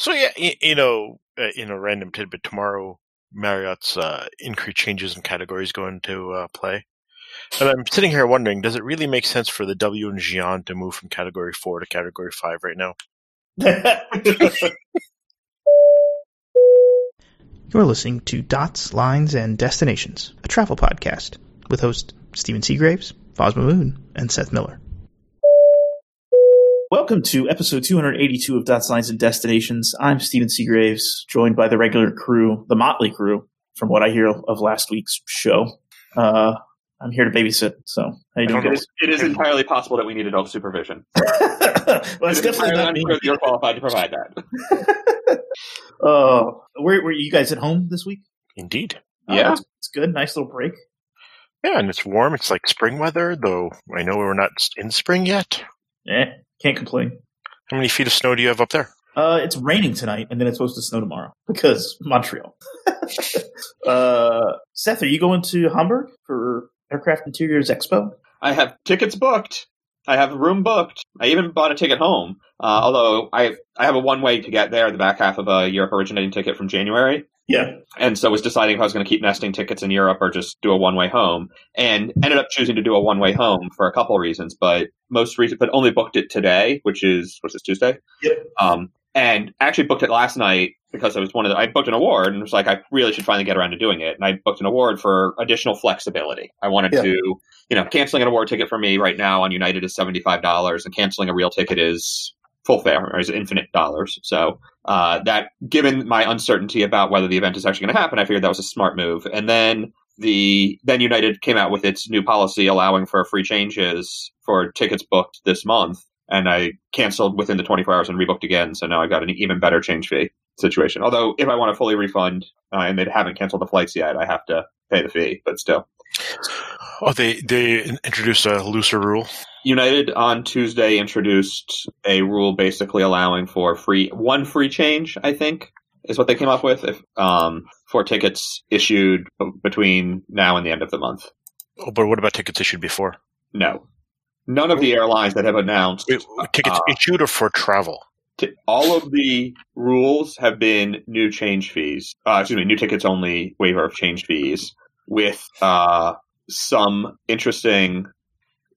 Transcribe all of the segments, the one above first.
So yeah, y- you know, uh, in a random tidbit, tomorrow Marriott's uh, increase changes in categories go into uh, play. And I'm sitting here wondering, does it really make sense for the W and Gian to move from category four to category five right now? You're listening to Dots, Lines, and Destinations, a travel podcast with hosts Stephen Seagraves, Fosma Moon, and Seth Miller. Welcome to episode 282 of Dot Lines, and Destinations. I'm Stephen Seagraves, joined by the regular crew, the Motley crew, from what I hear of last week's show. Uh, I'm here to babysit, so how you doing, It guys? is, it is entirely possible that we need adult supervision. well, that's It is definitely not me. unclear You're qualified to provide that. Uh, where were you guys at home this week? Indeed. Oh, Yeah. it's, it's good. Nice little break. Yeah, and it's warm. It's like spring weather, though I know we're not in spring yet. Eh, can't complain. How many feet of snow do you have up there? Uh, it's raining tonight, and then it's supposed to snow tomorrow because Montreal. uh, Seth, are you going to Hamburg for Aircraft Interiors Expo? I have tickets booked. I have a room booked. I even bought a ticket home. Uh, although I I have a one way to get there, the back half of a Europe originating ticket from January. Yeah. And so was deciding if I was going to keep nesting tickets in Europe or just do a one way home. And ended up choosing to do a one way home for a couple of reasons, but most reason, but only booked it today, which is what's this Tuesday? Yep. Um, and actually booked it last night because I was one of the, I booked an award and was like, I really should finally get around to doing it. And I booked an award for additional flexibility. I wanted Yeah. to, you know, canceling an award ticket for me right now on United is $75 and canceling a real ticket is full fare or is infinite dollars. So, uh, that given my uncertainty about whether the event is actually going to happen, I figured that was a smart move. And then the, then United came out with its new policy allowing for free changes for tickets booked this month and I canceled within the 24 hours and rebooked again. So now I've got an even better change fee situation. Although if I want to fully refund uh, and they haven't canceled the flights yet, I have to pay the fee. But still, Oh, they they introduced a looser rule. United on Tuesday introduced a rule basically allowing for free one free change. I think is what they came up with if um, for tickets issued between now and the end of the month. Oh, but what about tickets issued before? No, none of the airlines that have announced Wait, tickets uh, issued or for travel? T- all of the rules have been new change fees. Uh, excuse me, new tickets only waiver of change fees with uh, some interesting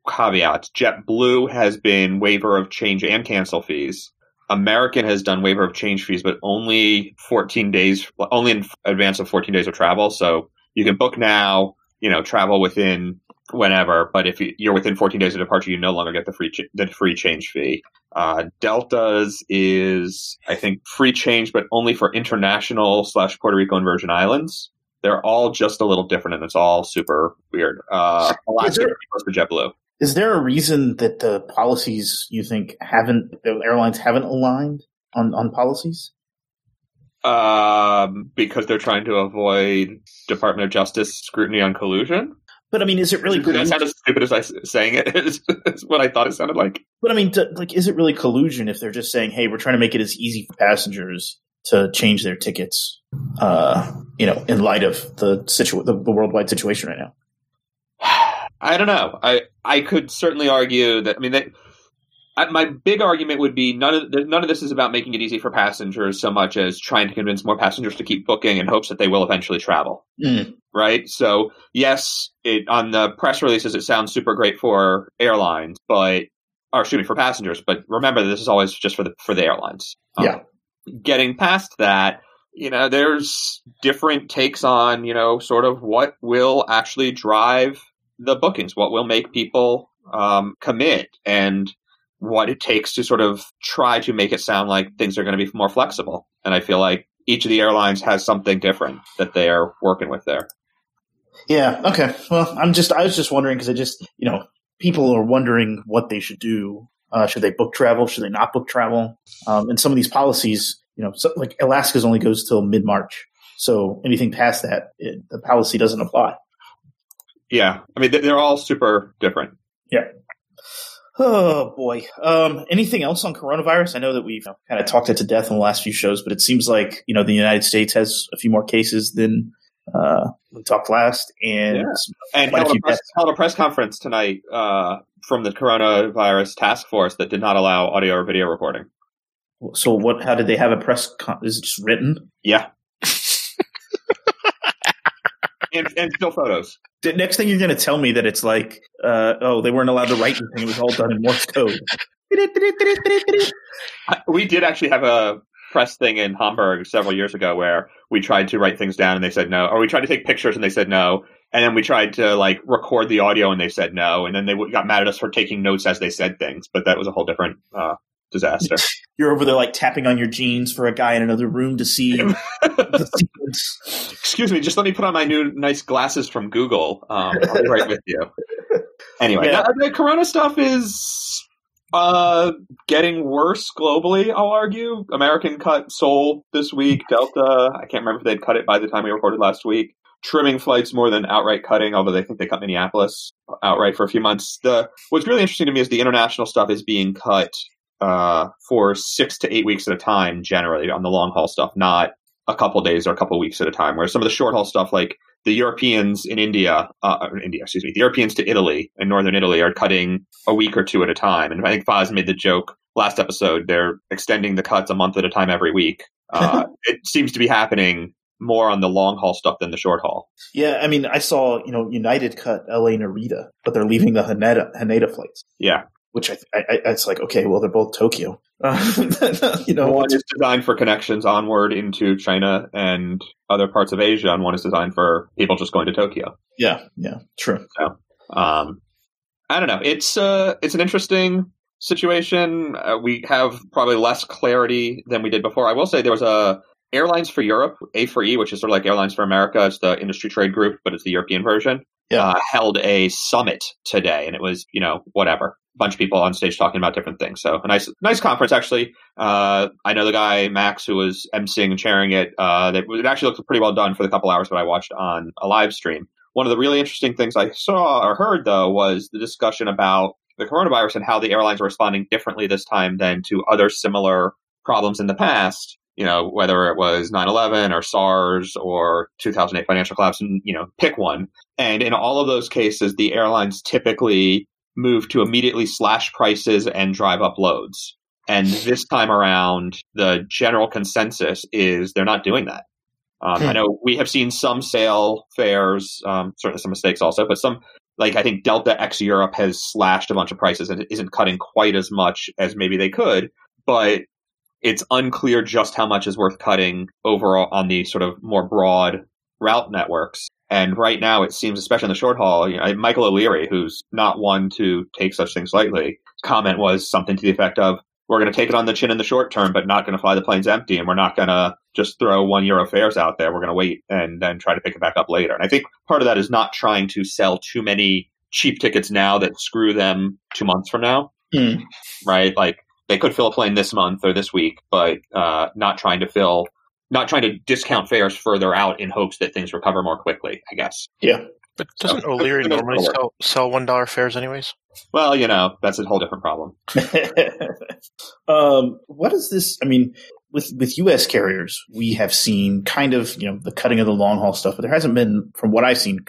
caveats. JetBlue has been waiver of change and cancel fees. American has done waiver of change fees, but only 14 days, only in advance of 14 days of travel. So you can book now, you know, travel within whenever. But if you- you're within 14 days of departure, you no longer get the free the free change fee. Uh, Delta's is, I think, free change, but only for international slash Puerto Rico and Virgin Islands. They're all just a little different, and it's all super weird. Uh, Alaska Is there- is JetBlue. Is there a reason that the policies you think haven't the airlines haven't aligned on on policies? Um, because they're trying to avoid Department of Justice scrutiny on collusion. But I mean, is it really? Did that collusion? sound as stupid as I saying it is, is what I thought it sounded like. But I mean, d- like, is it really collusion if they're just saying, "Hey, we're trying to make it as easy for passengers to change their tickets"? Uh, you know, in light of the situ- the, the worldwide situation right now. I don't know. I I could certainly argue that. I mean, they, I, my big argument would be none of none of this is about making it easy for passengers so much as trying to convince more passengers to keep booking in hopes that they will eventually travel. Mm. Right. So yes, it on the press releases it sounds super great for airlines, but or excuse me for passengers. But remember, this is always just for the for the airlines. Um, Yeah. Getting past that, you know, there's different takes on you know sort of what will actually drive the bookings, what will make people um, commit, and what it takes to sort of try to make it sound like things are going to be more flexible. And I feel like each of the airlines has something different that they are working with there. Yeah. Okay. Well, I'm just I was just wondering because I just you know people are wondering what they should do. Uh, should they book travel? Should they not book travel? Um, and some of these policies, you know, so, like Alaska's only goes till mid March, so anything past that, it, the policy doesn't apply. Yeah, I mean they- they're all super different. Yeah. Oh boy. Um, anything else on coronavirus? I know that we've kind of talked it to death in the last few shows, but it seems like you know the United States has a few more cases than uh, we talked last, and Yeah. And held a, press, held a press conference tonight uh, from the coronavirus task force that did not allow audio or video recording. So what? How did they have a press? Con- is it just written? Yeah. and, and still photos. The next thing you're going to tell me that it's like, uh, oh, they weren't allowed to write anything; it was all done in Morse code. We did actually have a press thing in Hamburg several years ago where we tried to write things down and they said no, or we tried to take pictures and they said no, and then we tried to like record the audio and they said no, and then they got mad at us for taking notes as they said things, but that was a whole different uh, disaster. You're over there like tapping on your jeans for a guy in another room to see the sequence. Excuse me, just let me put on my new nice glasses from Google. Um, I'll be right with you. Anyway, Yeah. the, the Corona stuff is uh, getting worse globally. I'll argue. American cut Seoul this week. Delta. I can't remember if they'd cut it by the time we recorded last week. Trimming flights more than outright cutting, although they think they cut Minneapolis outright for a few months. The what's really interesting to me is the international stuff is being cut uh, for six to eight weeks at a time, generally on the long haul stuff, not a couple days or a couple weeks at a time. Where some of the short haul stuff, like the Europeans in India, uh, India, excuse me, the Europeans to Italy and northern Italy are cutting a week or two at a time. And I think Foz made the joke last episode. They're extending the cuts a month at a time every week. Uh, it seems to be happening more on the long haul stuff than the short haul. Yeah, I mean, I saw you know United cut L.A. Narita, but they're leaving the Haneda Haneda flights, Yeah, which I, I, I it's like okay, well they're both Tokyo. Uh, you know, one is designed for connections onward into China and other parts of Asia, and one is designed for people just going to Tokyo. yeah, yeah, true. Um, I don't know. It's uh, it's an interesting situation. Uh, we have probably less clarity than we did before. I will say there was a Airlines for Europe, A4E, which is sort of like Airlines for America. It's the industry trade group, but it's the European version. Uh, held a summit today, and it was you know whatever a bunch of people on stage talking about different things. So a nice nice conference actually. Uh, I know the guy Max who was emceeing and chairing it. Uh, that it actually looked pretty well done for the couple hours that I watched on a live stream. One of the really interesting things I saw or heard though was the discussion about the coronavirus and how the airlines are responding differently this time than to other similar problems in the past. You know, whether it was 9/11 or SARS or 2008 financial collapse, and you know, pick one. And in all of those cases, the airlines typically move to immediately slash prices and drive up loads. And this time around, the general consensus is they're not doing that. Um, Hmm. I know we have seen some sale fares, um, certainly some mistakes also, but some, like I think Delta X Europe has slashed a bunch of prices and isn't cutting quite as much as maybe they could, but it's unclear just how much is worth cutting overall on the sort of more broad route networks. And right now, it seems, especially in the short haul, you know, Michael O'Leary, who's not one to take such things lightly, comment was something to the effect of, "We're going to take it on the chin in the short term, but not going to fly the planes empty, and we're not going to just throw one euro fares out there. We're going to wait and then try to pick it back up later." And I think part of that is not trying to sell too many cheap tickets now that screw them two months from now Hmm. right? Like they could fill a plane this month or this week, but uh, not trying to fill, not trying to discount fares further out in hopes that things recover more quickly. I guess. Yeah, But doesn't O'Leary normally sell sell one dollar fares anyways? Well, you know, that's a whole different problem. um, what is this? I mean, with with U.S. carriers, we have seen kind of you know the cutting of the long haul stuff, but there hasn't been, from what I've seen,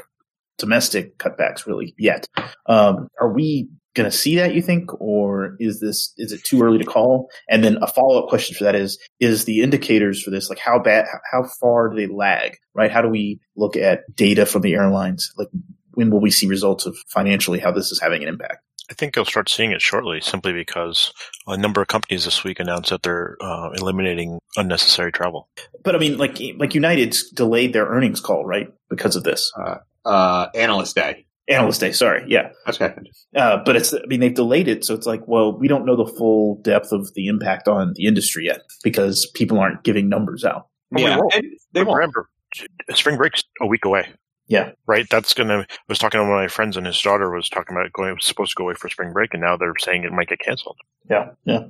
domestic cutbacks really yet. Um, are we going to see that? You think, or is this is it too early to call? And then a follow up question for that is: is the indicators for this like how bad, how far do they lag? Right? How do we look at data from the airlines? Like when will we see results of financially how this is having an impact? I think you'll start seeing it shortly, simply because a number of companies this week announced that they're uh, eliminating unnecessary travel. But I mean, like like United's delayed their earnings call, right, because of this Uh, analyst day. Analyst day. Sorry, yeah. That's okay. Uh, but it's I mean they've delayed it, so it's like, well, we don't know the full depth of the impact on the industry yet because people aren't giving numbers out. Well, yeah, won't. and they won't. Remember, spring break's a week away. Yeah. Right. That's gonna. I was talking to one of my friends, and his daughter was talking about going. Was supposed to go away for spring break, and now they're saying it might get canceled. Yeah, yeah.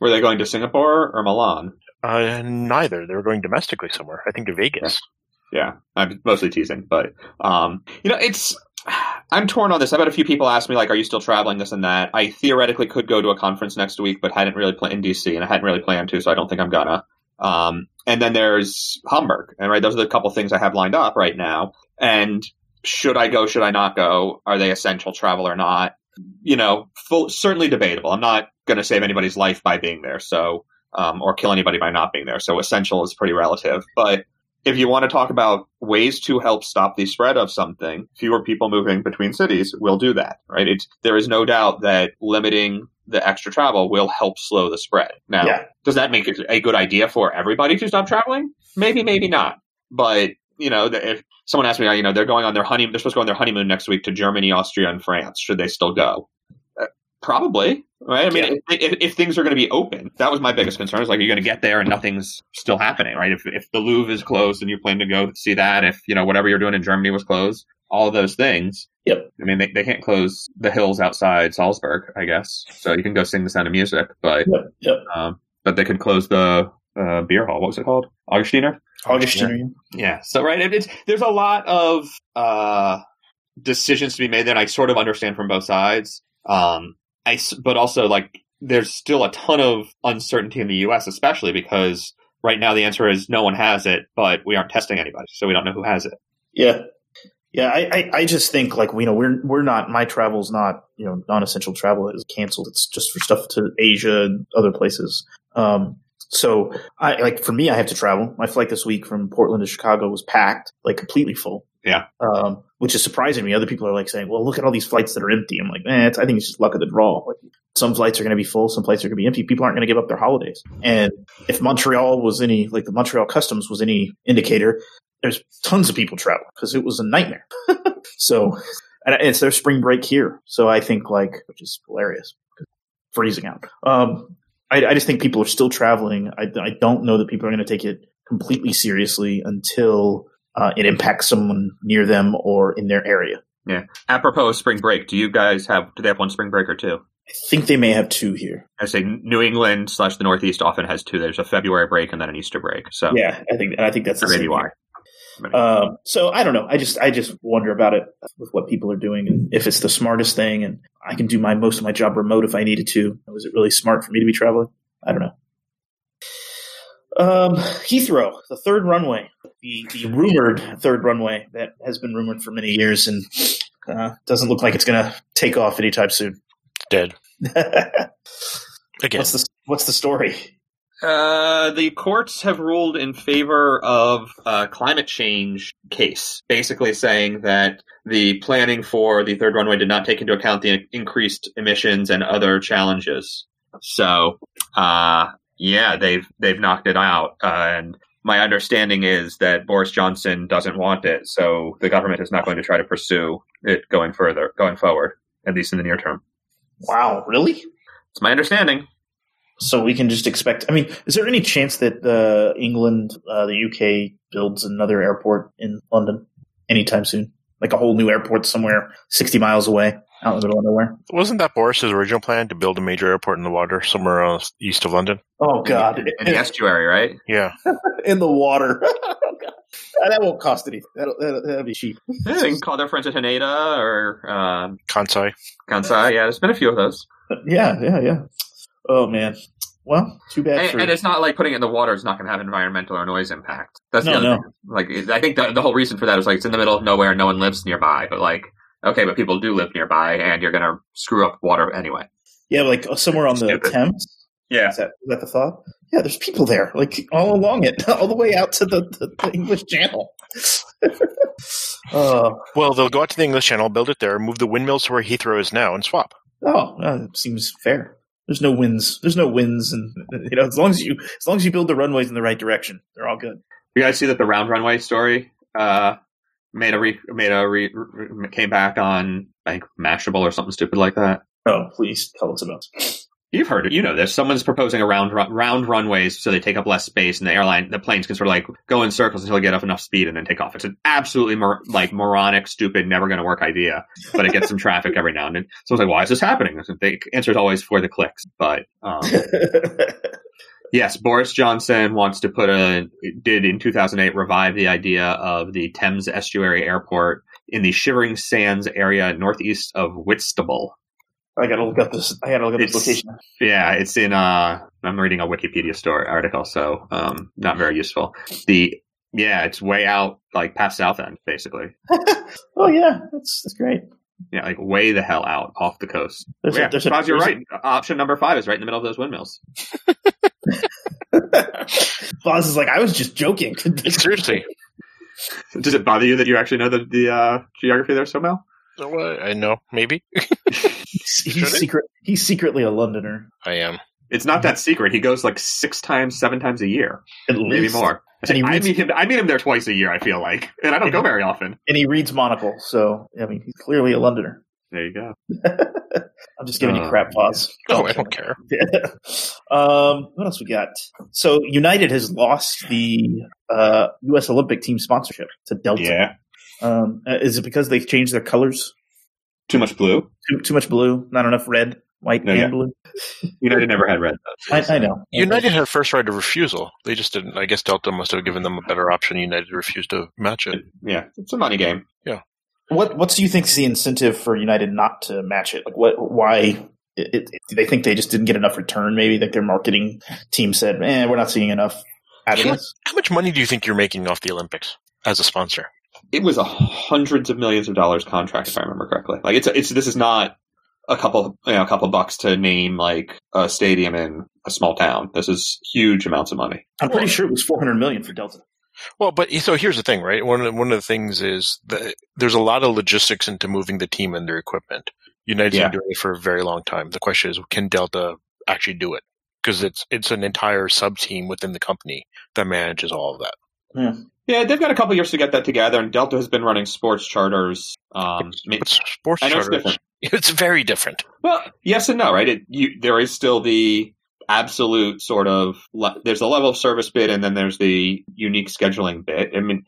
Were they going to Singapore or Milan? Uh, neither. They were going domestically somewhere. I think to Vegas. Yeah, I'm mostly teasing, but um, you know, it's I'm torn on this. I've had a few people ask me like, "Are you still traveling?" This and that. I theoretically could go to a conference next week, but hadn't really planned in DC, and I hadn't really planned to, so I don't think I'm gonna. Um, and then there's Hamburg, and right, those are the couple things I have lined up right now. And should I go? Should I not go? Are they essential travel or not? You know, full, certainly debatable. I'm not going to save anybody's life by being there, so um, or kill anybody by not being there. So essential is pretty relative. But if you want to talk about ways to help stop the spread of something, fewer people moving between cities will do that, right? It's, there is no doubt that limiting the extra travel will help slow the spread. Now, Yeah. does that make it a good idea for everybody to stop traveling? Maybe, maybe not. But, you know, if someone asked me, oh, you know, they're going on their honeymoon, they're supposed to go on their honeymoon next week to Germany, Austria, and France. Should they still go? Probably, right? I mean, Yeah. if, if, if things are going to be open, that was my biggest concern. Is like, you're going to get there and nothing's still happening, right? If if the Louvre is closed and you plan to go see that, if you know whatever you're doing in Germany was closed, all of those things. Yep. I mean, they, they can't close the hills outside Salzburg, I guess. So you can go sing the sound of music, but Yep. Yep. um, but they could close the uh, beer hall. What was it called? Augustiner. Augustiner. Yeah. So right, it, it's there's a lot of uh, decisions to be made that I sort of understand from both sides. Um, I but also like there's still a ton of uncertainty in the U.S., especially because right now the answer is no one has it, but we aren't testing anybody, so we don't know who has it. Yeah. Yeah, I, I, I just think like you know we're we're not my travel's not you know non-essential travel is canceled. It's just for stuff to Asia and other places. Um, so I like for me, I have to travel. My flight this week from Portland to Chicago was packed, like completely full. Yeah. Um, which is surprising me. Other people are like saying, "Well, look at all these flights that are empty." I'm like, eh, I think it's just luck of the draw. Like some flights are going to be full, some flights are going to be empty. People aren't going to give up their holidays. And if Montreal was any like the Montreal customs was any indicator, there's tons of people travel because it was a nightmare. so, and it's their spring break here. So I think like, which is hilarious, freezing out. Um, I, I just think people are still traveling. I, I don't know that people are going to take it completely seriously until uh, it impacts someone near them or in their area. Yeah. Apropos of spring break, do you guys have do they have one spring break or two? I think they may have two here. I say New England slash the Northeast often has two. There's a February break and then an Easter break. So Yeah, I think, I think that's the maybe same why. Um, so I don't know. I just I just wonder about it with what people are doing and if it's the smartest thing. And I can do my most of my job remote if I needed to. Was it really smart for me to be traveling? I don't know. Um, Heathrow, the third runway, the the rumored third runway that has been rumored for many years and uh, doesn't look like it's going to take off anytime soon. Dead what's again. the what's the story? Uh, the courts have ruled in favor of a climate change case, basically saying that the planning for the third runway did not take into account the increased emissions and other challenges. So, uh, yeah, they've they've knocked it out, uh, and my understanding is that Boris Johnson doesn't want it, so the government is not going to try to pursue it going further, going forward, at least in the near term. Wow, really? It's my understanding. So we can just expect. I mean, is there any chance that uh, England, uh, the UK, builds another airport in London anytime soon? Like a whole new airport somewhere sixty miles away, out in the middle of nowhere. Wasn't that Boris's original plan to build a major airport in the water somewhere uh, east of London? Oh God, In the estuary, right? Yeah. in the water. oh, God. That won't cost anything. That'll, that'll, that'll be cheap. Yeah, they can call their friends at Haneda or um, Kansai. Kansai. Yeah, there's been a few of those. Yeah, yeah, yeah. Oh man. Well, too bad And, for. and it's not like putting it in the water is not going to have environmental or noise impact. That's the No, other no. thing. Like, I think the, the whole reason for that is like it's in the middle of nowhere, no one lives nearby. But like, okay, but people do live nearby, and you're going to screw up water anyway. yeah, like uh, somewhere on the Thames. Yeah. Is that, is that the thought? Yeah, there's people there, like all along it, all the way out to the, the, the English Channel. oh, Well, they'll go out to the English Channel, build it there, move the windmills to where Heathrow is now, and swap. oh, uh, it seems fair. There's no winds. There's no winds, and you know, as long as you as long as you build the runways in the right direction, they're all good. You guys see that the round runway story uh, made a re- made a re- re- came back on I think Mashable or something stupid like that. Oh, please tell us about. it. You've heard it. You know this. Someone's proposing a round run, round runways so they take up less space, and the airline, the planes can sort of like go in circles until they get up enough speed and then take off. It's an absolutely mor- like moronic, stupid, never going to work idea, but it gets some traffic every now and then. So it's like, why is this happening? The answer is always for the clicks. But um, yes, Boris Johnson wants to put a did in 2008 revive the idea of the Thames Estuary Airport in the Shivering Sands area northeast of Whitstable. I gotta look up this. I gotta look up this location. Yeah, it's in. Uh, I'm reading a Wikipedia story article, so um, not very useful. The yeah, it's way out, like past Southend, basically. oh yeah, that's that's great. Yeah, like way the hell out off the coast. There's yeah, a, there's a, Foz, you're there's a- right. Option number five is right in the middle of those windmills. Boss is like, I was just joking. Seriously. Does it bother you that you actually know the, the uh, geography there so well? Uh, I know, maybe. he's, he's secret. He's secretly a Londoner. I am. It's not that secret. He goes like six times, seven times a year, At maybe least. more. And he I reads- meet him. I meet him there twice a year. I feel like, and I don't go very often. And he reads Monocle, so I mean, he's clearly a Londoner. There you go. I'm just giving you Oh, crap, Pause. Oh, I don't care. um, what else we got? So United has lost the uh, U.S. Olympic team sponsorship to Delta. Yeah. Um, uh, is it because they've changed their colors? Too much blue. Too, too much blue, not enough red, white, No, and yeah. blue. United never had red. I, I know. United had first right of refusal. They just didn't. I guess Delta must have given them a better option. United refused to match it. Yeah, it's a money game. What What do you think is the incentive for United not to match it? Like, what? Why? It, it, do they think they just didn't get enough return? Maybe like their marketing team said, "Eh, we're not seeing enough out How, this." how much money do you think you're making off the Olympics as a sponsor? It was a hundreds of millions of dollars contract, if I remember correctly. Like it's it's this is not a couple you know a couple bucks to name like a stadium in a small town. This is huge amounts of money. I'm pretty sure it was 400 million for Delta. Well, but so here's the thing, right? One of the, one of the things is that there's a lot of logistics into moving the team and their equipment. United's Yeah. been doing it for a very long time. The question is, can Delta actually do it? Because it's it's an entire sub team within the company that manages all of that. Yeah, yeah, they've got a couple years to get that together, and Delta has been running sports charters. Um, But sports it's charters, different. it's very different. Well, yes and no, right? It, you, there is still the absolute sort of le- there's the level of service bit, and then there's the unique scheduling bit. I mean,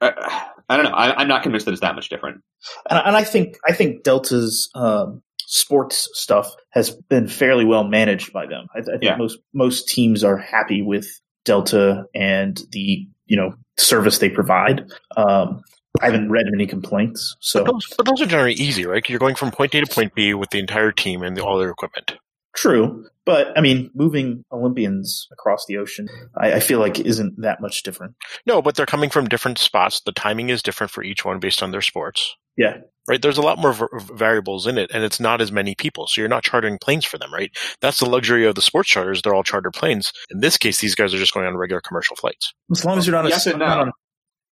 I, I don't know. I, I'm not convinced that it's that much different. And, and I think I think Delta's um, sports stuff has been fairly well managed by them. I, I think Yeah. most most teams are happy with Delta and the you know service they provide. Um, I haven't read any complaints, so But those, but those are generally easy, right? You're going from point A to point B with the entire team and all their equipment. True. But I mean, moving Olympians across the ocean, I, I feel like isn't that much different. No, but they're coming from different spots. The timing is different for each one based on their sports. Yeah. Right. There's a lot more v- variables in it, and it's not as many people. So you're not chartering planes for them, right? That's the luxury of the sports charters. They're all charter planes. In this case, these guys are just going on regular commercial flights. As long as you're not Yes a, and no. on-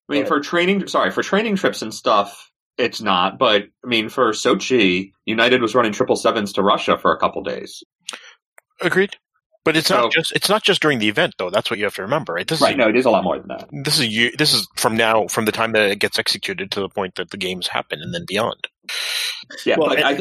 I mean, for training, sorry, for training trips and stuff, it's not. But I mean, for Sochi, United was running triple sevens to Russia for a couple days. Agreed. But it's So- not just it's not just during the event though. That's what you have to remember, right? This Right? is No, it is a lot more than that. this is you, this is from now from the time that it gets executed to the point that the games happen and then beyond. Yeah, Well, but I,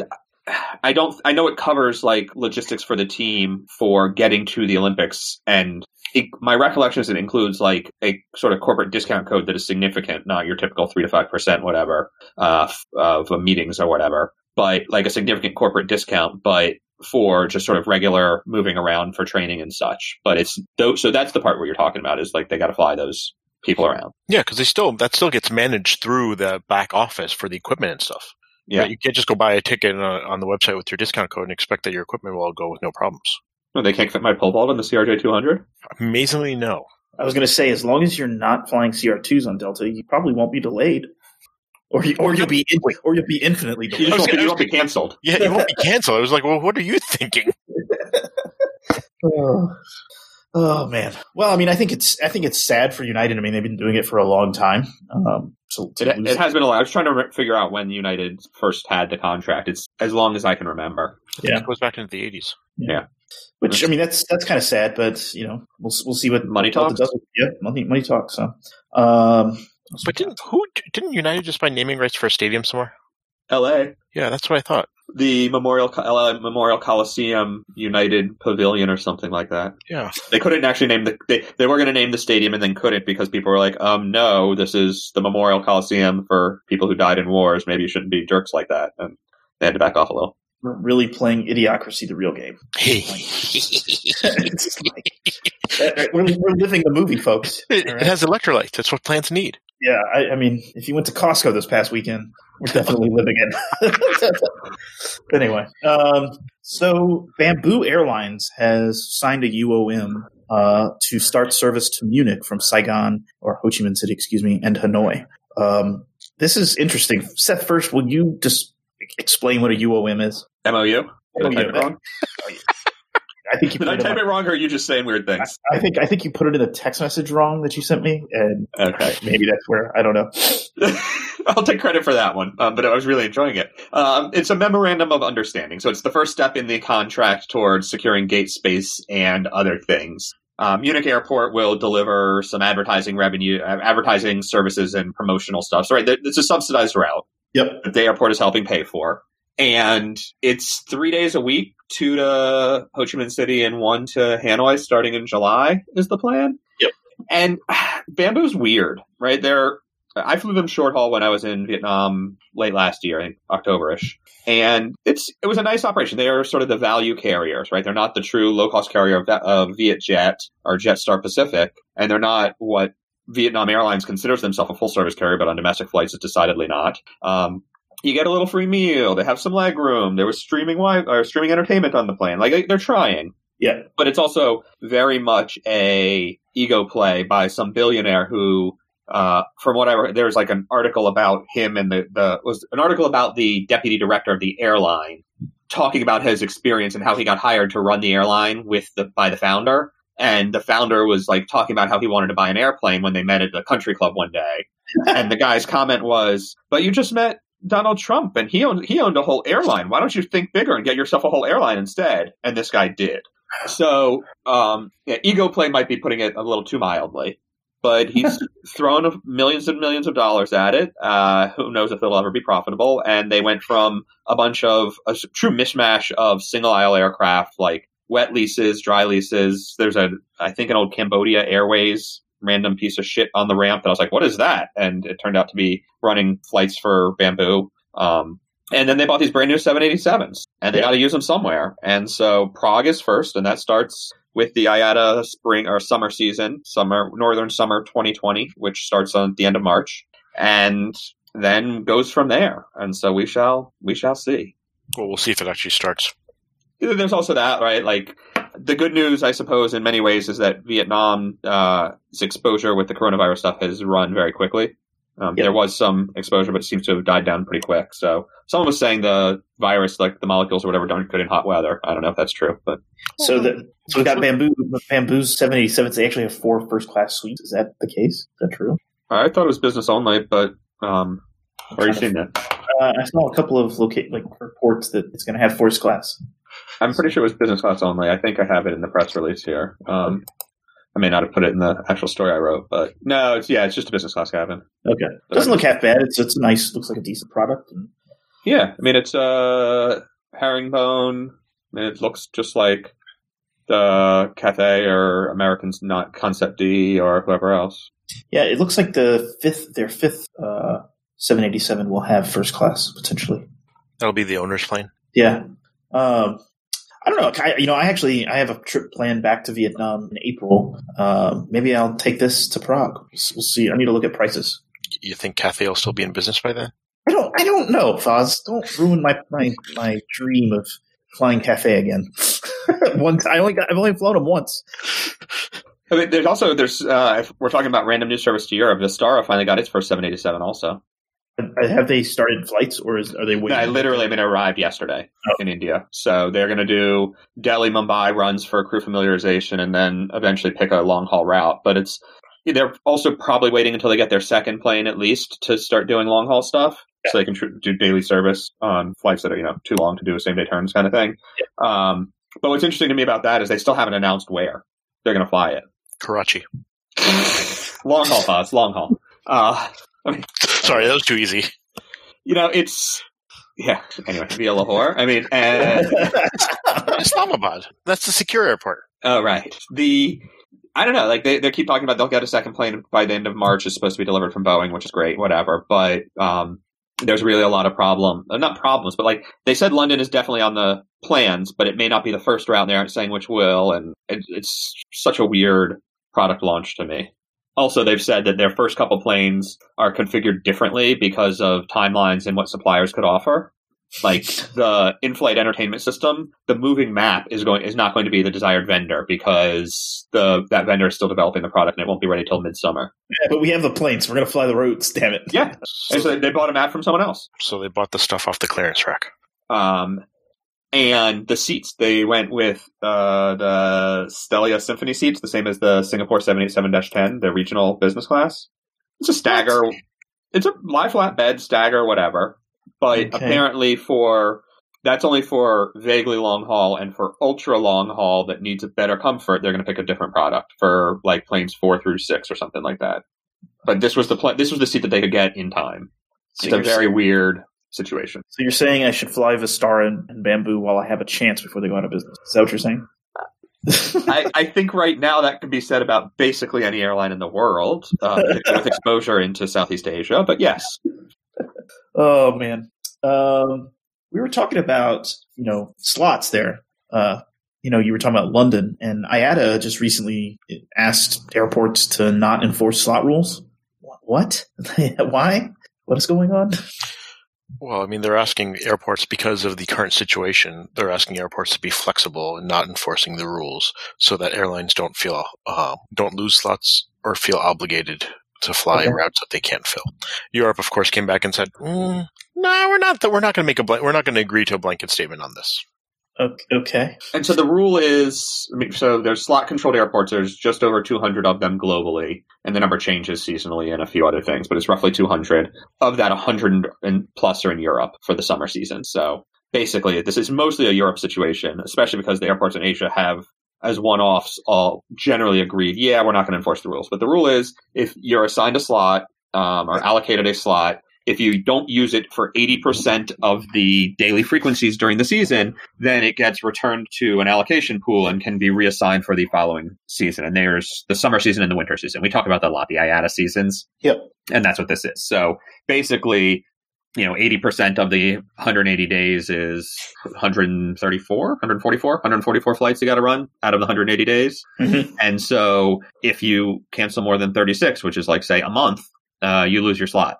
I don't. I know it covers like logistics for the team for getting to the Olympics, and it, my recollection is it includes like a sort of corporate discount code that is significant, not your typical three to five percent, whatever, uh, of uh, meetings or whatever, but like a significant corporate discount, but for just sort of regular moving around for training and such. But it's so that's the part where you're talking about is like they got to fly those people around. Yeah, because they still that still gets managed through the back office for the equipment and stuff. Yeah. Right? You can't just go buy a ticket on, on the website with your discount code and expect that your equipment will all go with no problems. No, they can't fit my pole vault on the CRJ 200. Amazingly, no. I was going to say, as long as you're not flying CR2s on Delta, you probably won't be delayed, or you, or you'll be in, or you'll be infinitely You delayed. just I was won't, be- you won't be canceled. Yeah, you won't be canceled. I was like, well, what are you thinking? Oh. Oh, man. Well, I mean, I think it's I think it's sad for United. I mean, they've been doing it for a long time. Um, so to It, it has been a lot. I was trying to re- figure out when United first had the contract. It's as long as I can remember. Yeah. It goes back into the 80s. Yeah. which I mean, that's that's kind of sad, but you know, we'll we'll see what Money talks? does. Yeah, money money talks. So, um, But didn't who didn't United just buy naming rights for a stadium somewhere? L.A. Yeah, that's what I thought. The Memorial Co- LA Memorial Coliseum United Pavilion or something like that. Yeah. They couldn't actually name the they they were going to name the stadium and then couldn't because people were like, um, no, this is the Memorial Coliseum for people who died in wars. Maybe you shouldn't be jerks like that. And they had to back off a little. we're really playing Idiocracy, the real game. it, like- uh, we're, we're living the movie, folks. it All right? has electrolytes. That's what plants need. Yeah, I, I mean, if you went to Costco this past weekend, we're definitely living it. anyway, um, so Bamboo Airlines has signed a UOM uh, to start service to Munich from Saigon or Ho Chi Minh City, excuse me, and Hanoi. Um, this is interesting. Seth, first, will you just explain what a UOM is? MOU. Did I type it MOU. I think you Did put I type my- it wrong, or are you just saying weird things? I think I think you put it in the text message wrong that you sent me, and Okay. maybe that's where I don't know. I'll take credit for that one, um, but I was really enjoying it. Um, it's a memorandum of understanding, so it's the first step in the contract towards securing gate space and other things. Um, Munich Airport will deliver some advertising revenue, uh, advertising services, and promotional stuff. So, right, it's a subsidized route Yep. that the airport is helping pay for, and it's three days a week, two to Ho Chi Minh City and one to Hanoi, starting in July. Is the plan? Yep. And Bamboo's weird, right? They're I flew them short haul when I was in Vietnam late last year, I think Octoberish, and it's it was a nice operation. They are sort of the value carriers, right? They're not the true low cost carrier of, of VietJet or Jetstar Pacific, and they're not what Vietnam Airlines considers themselves a full service carrier, but on domestic flights, it's decidedly not. Um, you get a little free meal. They have some leg room. There was streaming wi- or streaming entertainment on the plane. Like they- they're trying Yeah. but it's also very much a ego play by some billionaire who uh, from what I read, there's like an article about him and the, the was an article about the deputy director of the airline talking about his experience and how he got hired to run the airline with the by the founder. And the founder was like talking about how he wanted to buy an airplane when they met at the country club one day. and the guy's comment was, "But you just met Donald Trump, and he owned he owned a whole airline. Why don't you think bigger and get yourself a whole airline instead?" And this guy did. So, um, yeah, ego play might be putting it a little too mildly, but he's thrown millions and millions of dollars at it. Uh, who knows if it'll ever be profitable? And they went from a bunch of a true mishmash of single aisle aircraft, like wet leases, dry leases. There's a, I think, an old Cambodia Airways random piece of shit on the ramp that I was like, what is that? And it turned out to be running flights for Bamboo. Um, and then they bought these brand new 787s and they Yeah. got to use them somewhere. And so Prague is first, and that starts with the IATA spring or summer season, summer, northern summer 2020, which starts on the end of March and then goes from there. And so we shall, we shall see. Well, we'll see if it actually starts. There's also that, right? Like the good news, I suppose, in many ways, is that Vietnam's uh, exposure with the coronavirus stuff has run very quickly. Um, Yeah. There was some exposure, but it seems to have died down pretty quick. So someone was saying the virus, like the molecules or whatever, don't good in hot weather. I don't know if that's true, but So the so we got bamboo bamboo's seven eighty sevens. They actually have four first class suites. Is that the case? Is that true? I thought it was business only. But um, where are you seeing that? Uh, I saw a couple of locate like reports that it's going to have first class. I'm pretty sure it was business class only. I think I have it in the press release here. Um, I may not have put it in the actual story I wrote, but no, it's yeah, it's just a business class cabin. Okay, doesn't look half bad. It's it's nice. Looks like a decent product. And Yeah, I mean it's uh herringbone. I mean, it looks just like the Cathay or Americans, not Concept D or whoever else. yeah, it looks like the fifth their fifth uh, seven eighty seven will have first class potentially. That'll be the owner's plane. Yeah. Um, I don't know. I, you know, I actually I have a trip planned back to Vietnam in April. Um, maybe I'll take this to Prague. We'll see. I need to look at prices. You think Cathay will still be in business by then? I don't. I don't know, Foz. Don't ruin my my, my dream of flying cafe again. once I only got. I've only flown them once. I mean, there's also there's uh, if we're talking about random news service to Europe. Vistara finally got its first 787 also. Have they started flights, or is are they waiting? I literally, I mean, arrived yesterday Oh. in India. So they're going to do Delhi Mumbai runs for crew familiarization, and then eventually pick a long haul route. But it's they're also probably waiting until they get their second plane at least to start doing long haul stuff, so they can tr- do daily service on flights that are you know too long to do a same day turns kind of thing. Um, but what's interesting to me about that is they still haven't announced where they're going to fly it. Karachi. long haul, Foz, long haul. Uh, Sorry, that was too easy. you know, it's yeah. Anyway, via Lahore. I mean, and Islamabad. That's the secure airport. Oh, right. The I don't know. Like they, they keep talking about they'll get a second plane by the end of March. Is supposed to be delivered from Boeing, which is great. Whatever. But um, there's really a lot of problem. uh, Not problems, but like they said, London is definitely on the plans, but it may not be the first route. and They aren't saying which will, and it, it's such a weird product launch to me. Also, they've said that their first couple planes are configured differently because of timelines and what suppliers could offer like the in-flight entertainment system, the moving map is going is not going to be the desired vendor because the that vendor is still developing the product and it won't be ready till midsummer. Yeah, but we have the planes. We're gonna fly the routes. Damn it. Yeah, and so they bought a map from someone else. So they bought the stuff off the clearance rack. Um, and the seats they went with uh, the Stelia Symphony seats, the same as the Singapore 787-10, the regional business class. It's a stagger. What? It's a lie flat bed, stagger, whatever. But okay. apparently, for that's only for vaguely long haul, and for ultra long haul that needs a better comfort, they're going to pick a different product for like planes four through six or something like that. But this was the pl- this was the seat that they could get in time. So it's a very weird situation. So you're saying I should fly Vistara and, and Bamboo while I have a chance before they go out of business? Is that what you're saying? I, I, think right now that can be said about basically any airline in the world uh, with exposure into Southeast Asia. But yes. Oh man, um, we were talking about you know slots there. Uh, you know, you were talking about London, and IATA just recently asked airports to not enforce slot rules. What? Why? What is going on? Well, I mean, they're asking airports because of the current situation. They're asking airports to be flexible and not enforcing the rules, so that airlines don't feel uh, don't lose slots or feel obligated to fly okay. routes that they can't fill. Europe, of course, came back and said, mm, "No, we're not. We're not going to make a. Bl- we're not going to agree to a blanket statement on this." Okay. And so the rule is so there's slot controlled airports. There's just over 200 of them globally, and the number changes seasonally and a few other things, but it's roughly 200. Of that, 100 and plus are in Europe for the summer season. So basically, this is mostly a Europe situation, especially because the airports in Asia have, as one offs, all generally agreed, yeah, we're not going to enforce the rules. But the rule is if you're assigned a slot um, or allocated a slot, if you don't use it for 80% of the daily frequencies during the season, then it gets returned to an allocation pool and can be reassigned for the following season. And there's the summer season and the winter season. We talk about that a lot, the IATA seasons. Yep. And that's what this is. So basically, you know, 80% of the 180 days is 134, 144, 144 flights you got to run out of the 180 days. Mm-hmm. And so if you cancel more than 36, which is like, say, a month, uh, you lose your slot.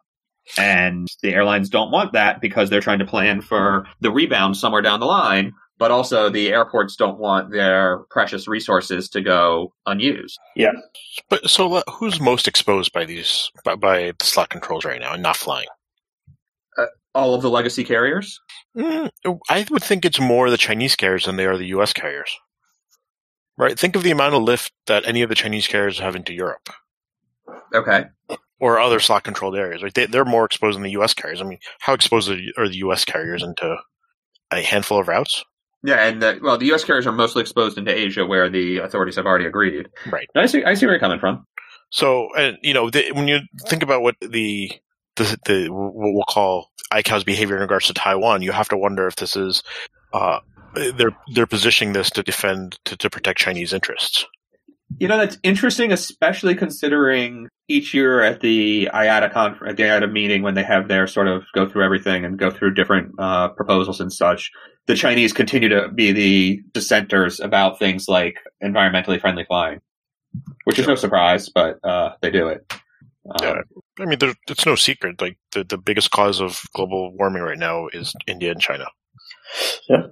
And the airlines don't want that because they're trying to plan for the rebound somewhere down the line. But also, the airports don't want their precious resources to go unused. Yeah. But so, who's most exposed by these by, by the slot controls right now and not flying? Uh, all of the legacy carriers. Mm, I would think it's more the Chinese carriers than they are the U.S. carriers. Right. Think of the amount of lift that any of the Chinese carriers have into Europe. Okay or other slot controlled areas. Right? They, they're more exposed than the U.S. carriers. I mean, how exposed are the U.S. carriers into a handful of routes? Yeah, and the, well, the U.S. carriers are mostly exposed into Asia, where the authorities have already agreed. Right. I see. I see where you're coming from. So, and you know, the, when you think about what the the, the what we'll call ICAO's behavior in regards to Taiwan, you have to wonder if this is uh, they're they're positioning this to defend to, to protect Chinese interests. You know, that's interesting, especially considering each year at the IATA conf- at the IATA meeting when they have their sort of go through everything and go through different uh, proposals and such. The Chinese continue to be the dissenters about things like environmentally friendly flying, which is no surprise, but uh, they do it. Um, yeah, I mean, there, it's no secret. Like the, the biggest cause of global warming right now is India and China. Yeah,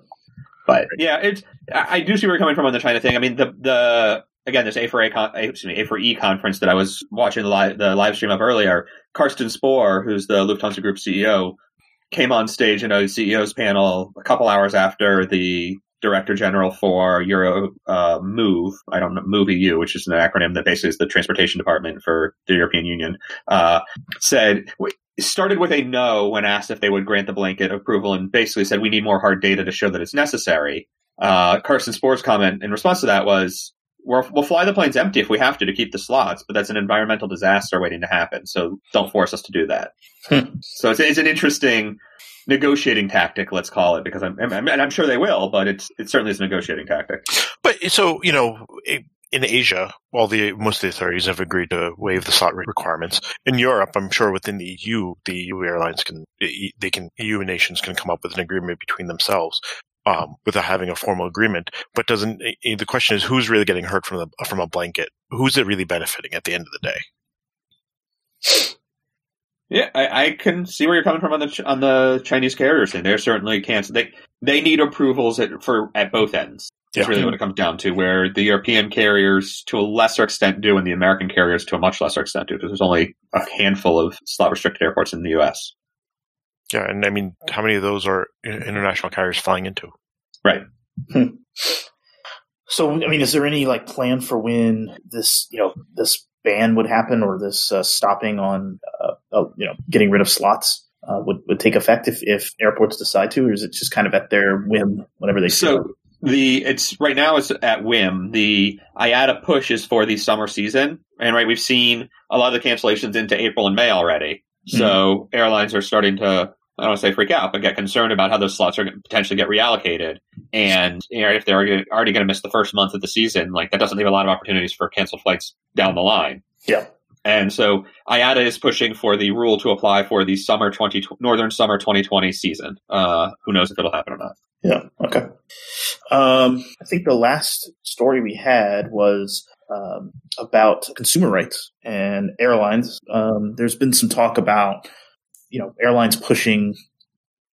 but yeah, it's I do see where you're coming from on the China thing. I mean, the the again, this A4A, con- excuse me, A4E conference that I was watching the live, the live stream of earlier, Carsten Spohr, who's the Lufthansa Group CEO, came on stage in a CEO's panel a couple hours after the director general for Euro uh, Move, I don't know, Move EU, which is an acronym that basically is the transportation department for the European Union, uh, said started with a no when asked if they would grant the blanket approval, and basically said we need more hard data to show that it's necessary. Uh, Spohr's comment in response to that was, we will fly the planes empty if we have to to keep the slots, but that's an environmental disaster waiting to happen. So don't force us to do that. Hmm. so it's, it's, an interesting negotiating tactic, let's call it, because I'm, and I'm sure they will, but it's it certainly is a negotiating tactic. But so you know. in Asia, all the most of the authorities have agreed to waive the slot requirements. In Europe, I'm sure within the EU, the EU airlines can, they can, EU nations can come up with an agreement between themselves um, without having a formal agreement. But doesn't eh, eh, the question is who's really getting hurt from the from a blanket? Who's it really benefiting at the end of the day? Yeah, I, I can see where you're coming from on the on the Chinese carriers, and they're certainly can't. They they need approvals at, for at both ends. That's yeah. really what it comes down to. Where the European carriers, to a lesser extent, do, and the American carriers, to a much lesser extent, do, because there's only a handful of slot restricted airports in the U.S. Yeah, and I mean, how many of those are international carriers flying into? Right. So, I mean, is there any like plan for when this, you know, this ban would happen or this uh, stopping on, uh, uh, you know, getting rid of slots uh, would would take effect if if airports decide to, or is it just kind of at their whim whenever they say? So feel the it's right now it's at whim. The IATA push is for the summer season, and right we've seen a lot of the cancellations into April and May already. So airlines are starting to I don't want to say freak out, but get concerned about how those slots are going to potentially get reallocated. And you know, if they're already, already going to miss the first month of the season, like that doesn't leave a lot of opportunities for canceled flights down the line. Yeah. And so IATA is pushing for the rule to apply for the summer 20 northern summer 2020 season. Uh, who knows if it'll happen or not? Yeah. Okay. Um, I think the last story we had was um, about consumer rights and airlines. Um, there's been some talk about you know airlines pushing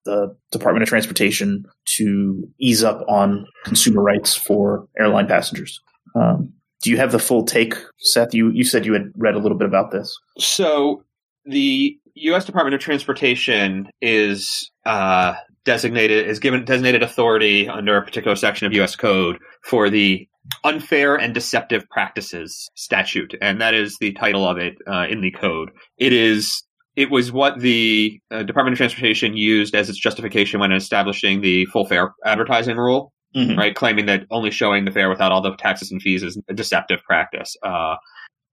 the Department of Transportation to ease up on consumer rights for airline passengers. Um, do you have the full take, Seth? You you said you had read a little bit about this. So the U.S. Department of Transportation is uh, designated is given designated authority under a particular section of U.S. Code for the unfair and deceptive practices statute, and that is the title of it uh, in the code. It is. It was what the uh, Department of Transportation used as its justification when establishing the full fare advertising rule Mhm. right? Claiming that only showing the fare without all the taxes and fees is a deceptive practice. Uh,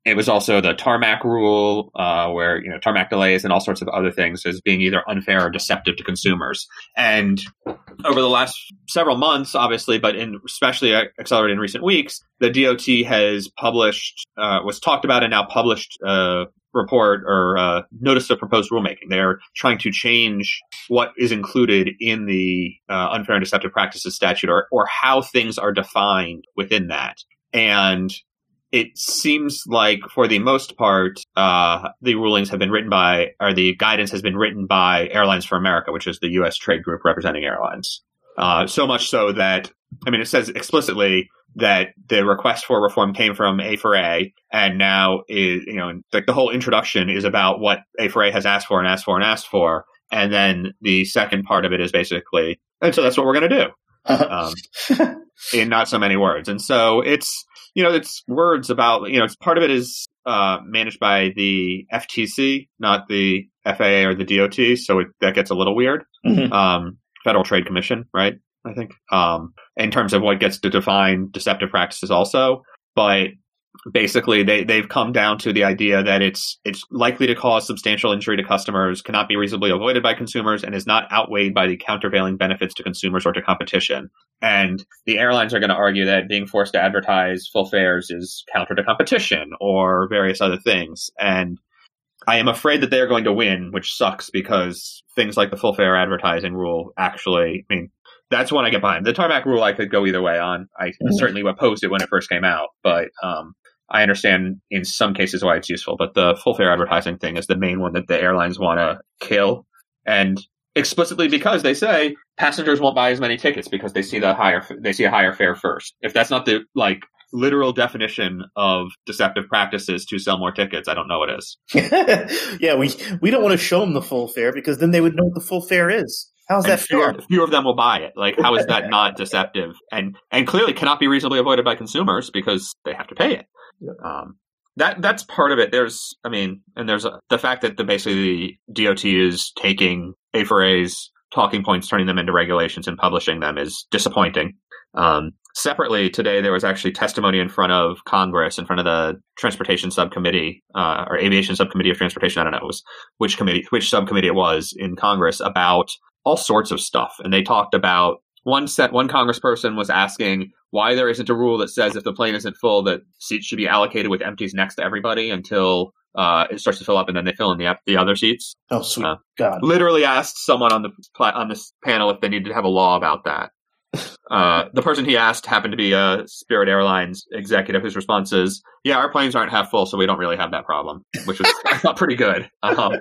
it was also the tarmac rule, uh, where you know tarmac delays and all sorts of other things as being either unfair or deceptive to consumers. And over the last several months, obviously, but in especially accelerated in recent weeks, the DOT has published, uh, was talked about, and now published a report or uh, notice of proposed rulemaking. They're trying to change what is included in the uh, unfair and deceptive practices statute, or or how things are defined within that. And it seems like, for the most part, uh, the rulings have been written by, or the guidance has been written by Airlines for America, which is the U.S. trade group representing airlines. Uh, so much so that, I mean, it says explicitly that the request for reform came from A4A, and now is, you know, like the whole introduction is about what A4A has asked for and asked for and asked for, and then the second part of it is basically, and so that's what we're going to do um, in not so many words. And so it's you know it's words about you know it's part of it is uh, managed by the FTC, not the FAA or the DOT. So it, that gets a little weird. Mhm. Um, Federal Trade Commission, right? I think um, in terms of what gets to define deceptive practices, also, but basically they they've come down to the idea that it's it's likely to cause substantial injury to customers, cannot be reasonably avoided by consumers, and is not outweighed by the countervailing benefits to consumers or to competition. And the airlines are going to argue that being forced to advertise full fares is counter to competition or various other things. And I am afraid that they're going to win, which sucks because things like the full fare advertising rule actually, I mean, that's one I get behind. The tarmac rule I could go either way on. I Mhm. certainly opposed it when it first came out, but um, I understand in some cases why it's useful. But the full fare advertising thing is the main one that the airlines want to kill, and explicitly because they say passengers won't buy as many tickets because they see the higher they see a higher fare first. If that's not the like literal definition of deceptive practices to sell more tickets, I don't know what is. yeah, we we don't want to show them the full fare because then they would know what the full fare is. How's that fewer, fair? fewer of them will buy it. Like, how is that not deceptive? And and clearly cannot be reasonably avoided by consumers because they have to pay it. Yeah. Um, that that's part of it. There's, I mean, and there's a, the fact that the basically the DOT is taking A4A's talking points, turning them into regulations, and publishing them is disappointing. Um, separately, today there was actually testimony in front of Congress, in front of the Transportation Subcommittee uh, or Aviation Subcommittee of Transportation. I don't know it was which committee, which subcommittee it was in Congress about all sorts of stuff. And they talked about one set, one congressperson was asking why there isn't a rule that says if the plane isn't full, that seats should be allocated with empties next to everybody until uh, it starts to fill up, and then they fill in the the other seats. Oh, sweet Uh, God! Literally asked someone on the on this panel if they needed to have a law about that. Uh, the person he asked happened to be a Spirit Airlines executive whose response is, "Yeah, our planes aren't half full, so we don't really have that problem," which was pretty good, um,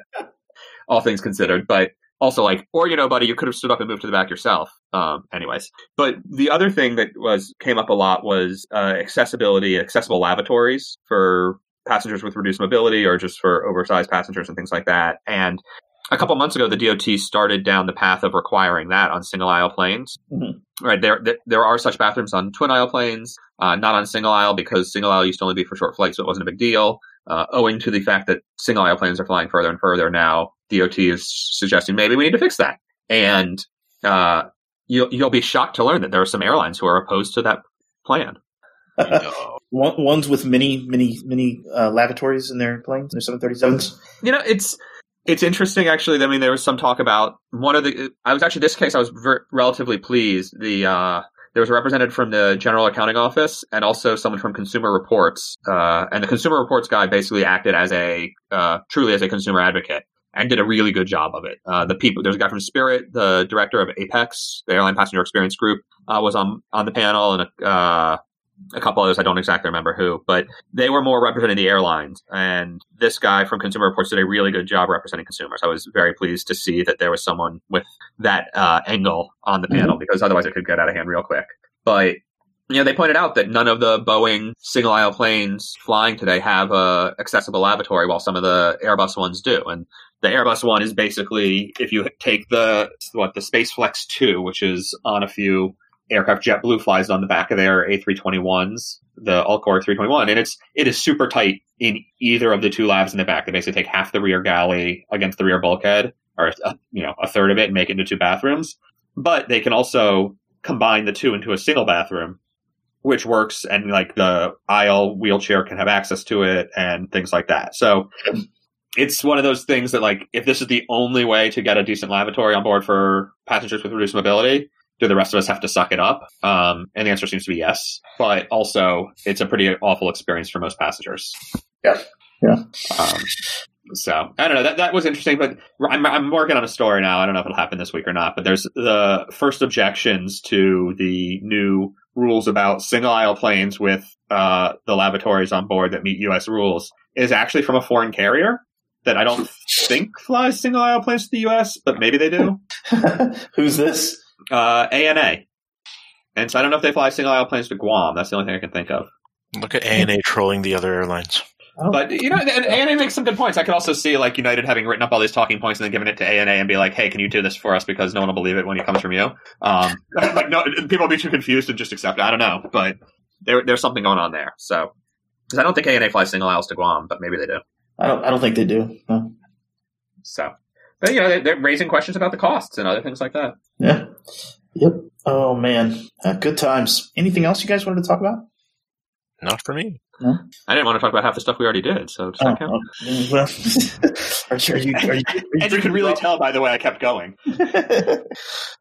all things considered. But also, like, or you know, buddy, you could have stood up and moved to the back yourself. Um, anyways, but the other thing that was came up a lot was uh, accessibility, accessible lavatories for passengers with reduced mobility or just for oversized passengers and things like that. And a couple months ago, the DOT started down the path of requiring that on single aisle planes. Mhm. Right there, there, there are such bathrooms on twin aisle planes, uh, not on single aisle because single aisle used to only be for short flights, so it wasn't a big deal. Uh, owing to the fact that single aisle planes are flying further and further now, DOT is suggesting maybe we need to fix that. And uh, you'll you'll be shocked to learn that there are some airlines who are opposed to that plan. No. One, ones with many, many, many uh, lavatories in their planes, their 737s. You know, it's it's interesting actually. I mean, there was some talk about one of the. I was actually this case. I was ver- relatively pleased. The uh, there was a representative from the General Accounting Office and also someone from Consumer Reports. Uh, and the Consumer Reports guy basically acted as a uh, truly as a consumer advocate and did a really good job of it. Uh, the people there's a guy from Spirit, the director of Apex, the Airline Passenger Experience Group, uh, was on on the panel, and a, uh, a couple others I don't exactly remember who, but they were more representing the airlines. And this guy from Consumer Reports did a really good job representing consumers. I was very pleased to see that there was someone with that uh, angle on the panel because otherwise it could get out of hand real quick. But you know, they pointed out that none of the Boeing single aisle planes flying today have a accessible lavatory, while some of the Airbus ones do. And the Airbus one is basically if you take the what the SpaceFlex two, which is on a few aircraft, JetBlue flies on the back of their A321s, the Alcor 321, and it's it is super tight in either of the two labs in the back. They basically take half the rear galley against the rear bulkhead, or a, you know a third of it, and make it into two bathrooms. But they can also combine the two into a single bathroom, which works, and like the aisle wheelchair can have access to it and things like that. So it's one of those things that like if this is the only way to get a decent lavatory on board for passengers with reduced mobility, do the rest of us have to suck it up? Um, and the answer seems to be yes. But also, it's a pretty awful experience for most passengers. Yeah. Yeah. Um, so I don't know. That that was interesting, but I'm I'm working on a story now. I don't know if it'll happen this week or not. But there's the first objections to the new rules about single aisle planes with uh, the lavatories on board that meet U.S. rules is actually from a foreign carrier that I don't think flies single aisle planes to the U.S., but maybe they do. Who's this? Uh, ANA. And so I don't know if they fly single aisle planes to Guam. That's the only thing I can think of. Look at ANA trolling the other airlines. Oh. But you know, and ANA makes some good points. I could also see like United having written up all these talking points and then giving it to ANA and be like, "Hey, can you do this for us?" Because no one will believe it when it comes from you. Um, like no, people will be too confused and just accept it. I don't know, but there, there's something going on there. So, because I don't think ANA flies single aisles to Guam, but maybe they do. I don't. I don't think they do. No. So, but you know, they, they're raising questions about the costs and other things like that. Yeah. Yep. Oh man, uh, good times. Anything else you guys wanted to talk about? Not for me. I didn't want to talk about half the stuff we already did, so does that count? oh, well, are, you- are you? Are you, And you can really tell by the way I kept going.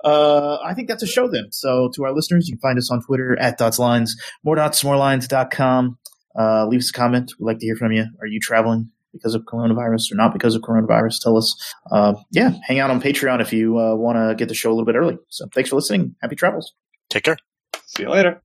uh, I think that's a show then. So to our listeners, you can find us on Twitter at dotslines, more dots, more lines.com. Uh, leave us a comment. We'd like to hear from you. Are you traveling because of coronavirus or not because of coronavirus? Tell us. Uh, yeah, hang out on Patreon if you uh, want to get the show a little bit early. So thanks for listening. Happy travels. Take care. See you later.